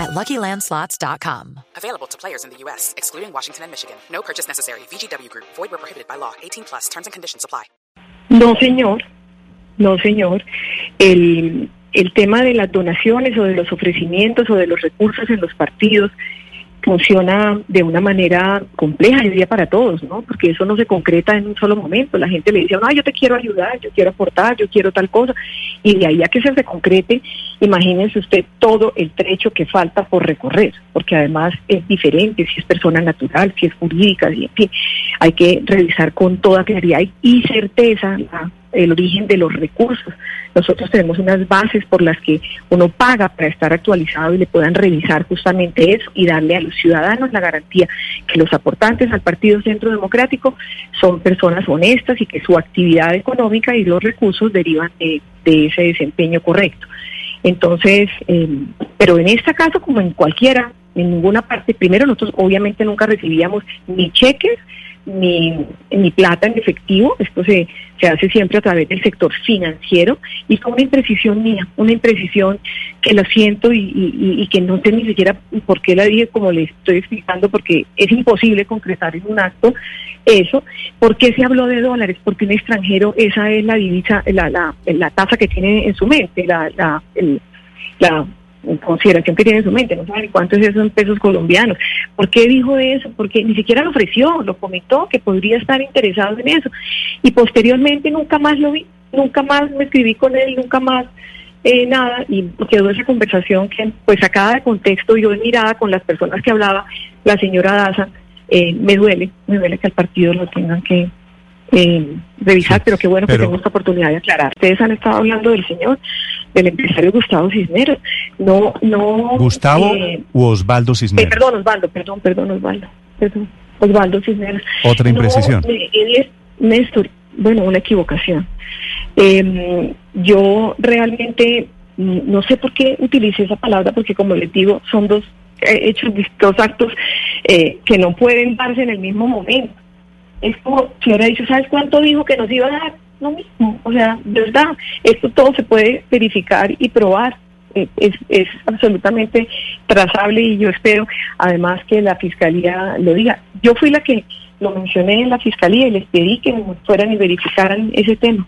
at LuckyLandSlots.com. Available to players in the U.S., excluding Washington and Michigan. No purchase necessary. VGW Group. Void where prohibited by law. 18 plus. Terms and conditions apply. No, señor. No, señor. El, el tema de las donaciones o de los ofrecimientos o de los recursos en los partidos funciona de una manera compleja, diría para todos, ¿no? Porque eso no se concreta en un solo momento. La gente le dice, no, yo te quiero ayudar, yo quiero aportar, yo quiero tal cosa. Y de ahí a que se concrete, imagínense usted todo el trecho que falta por recorrer, porque además es diferente si es persona natural, si es jurídica, y en fin, hay que revisar con toda claridad y certeza la el origen de los recursos. Nosotros tenemos unas bases por las que uno paga para estar actualizado y le puedan revisar justamente eso y darle a los ciudadanos la garantía que los aportantes al Partido Centro Democrático son personas honestas y que su actividad económica y los recursos derivan de, ese desempeño correcto. Entonces, eh, pero en este caso, como en cualquiera, en ninguna parte, primero nosotros obviamente nunca recibíamos ni cheques, ni, ni plata en efectivo, esto se, se hace siempre a través del sector financiero y fue una imprecisión mía, una imprecisión que lo siento y, y, que no sé ni siquiera por qué la dije como le estoy explicando, porque es imposible concretar en un acto eso. ¿Por qué se habló de dólares? Porque un extranjero esa es la divisa, la, la, la tasa que tiene en su mente, la, la, la en consideración que tiene en su mente, no sabe cuántos es eso en pesos colombianos. ¿Por qué dijo eso? Porque ni siquiera lo ofreció, lo comentó que podría estar interesado en eso. Y posteriormente nunca más lo vi, nunca más me escribí con él, nunca más eh, nada, y quedó esa conversación que, pues sacada de contexto, yo de mirada con las personas que hablaba la señora Daza, eh, me duele, me duele que al partido lo tengan que eh, revisar, pero qué bueno que tengo esta oportunidad de aclarar. Ustedes han estado hablando del señor, del empresario Gustavo Cisneros. No, no. ¿Gustavo eh, u Osvaldo Cisneros? Eh, perdón, Osvaldo, perdón, perdón, Osvaldo. Perdón, Osvaldo Cisneros. Otra imprecisión. Néstor, bueno, una equivocación. Em, yo realmente no sé por qué utilicé esa palabra, porque como les digo, son dos hechos, dos actos que no pueden darse en el mismo momento es como si hubiera dicho, ¿sabes cuánto dijo que nos iba a dar? Lo mismo, o sea, verdad, esto todo se puede verificar y probar. Eh, es, es absolutamente trazable y yo espero además que la fiscalía lo diga. Yo fui la que lo mencioné en la fiscalía y les pedí que fueran y verificaran ese tema.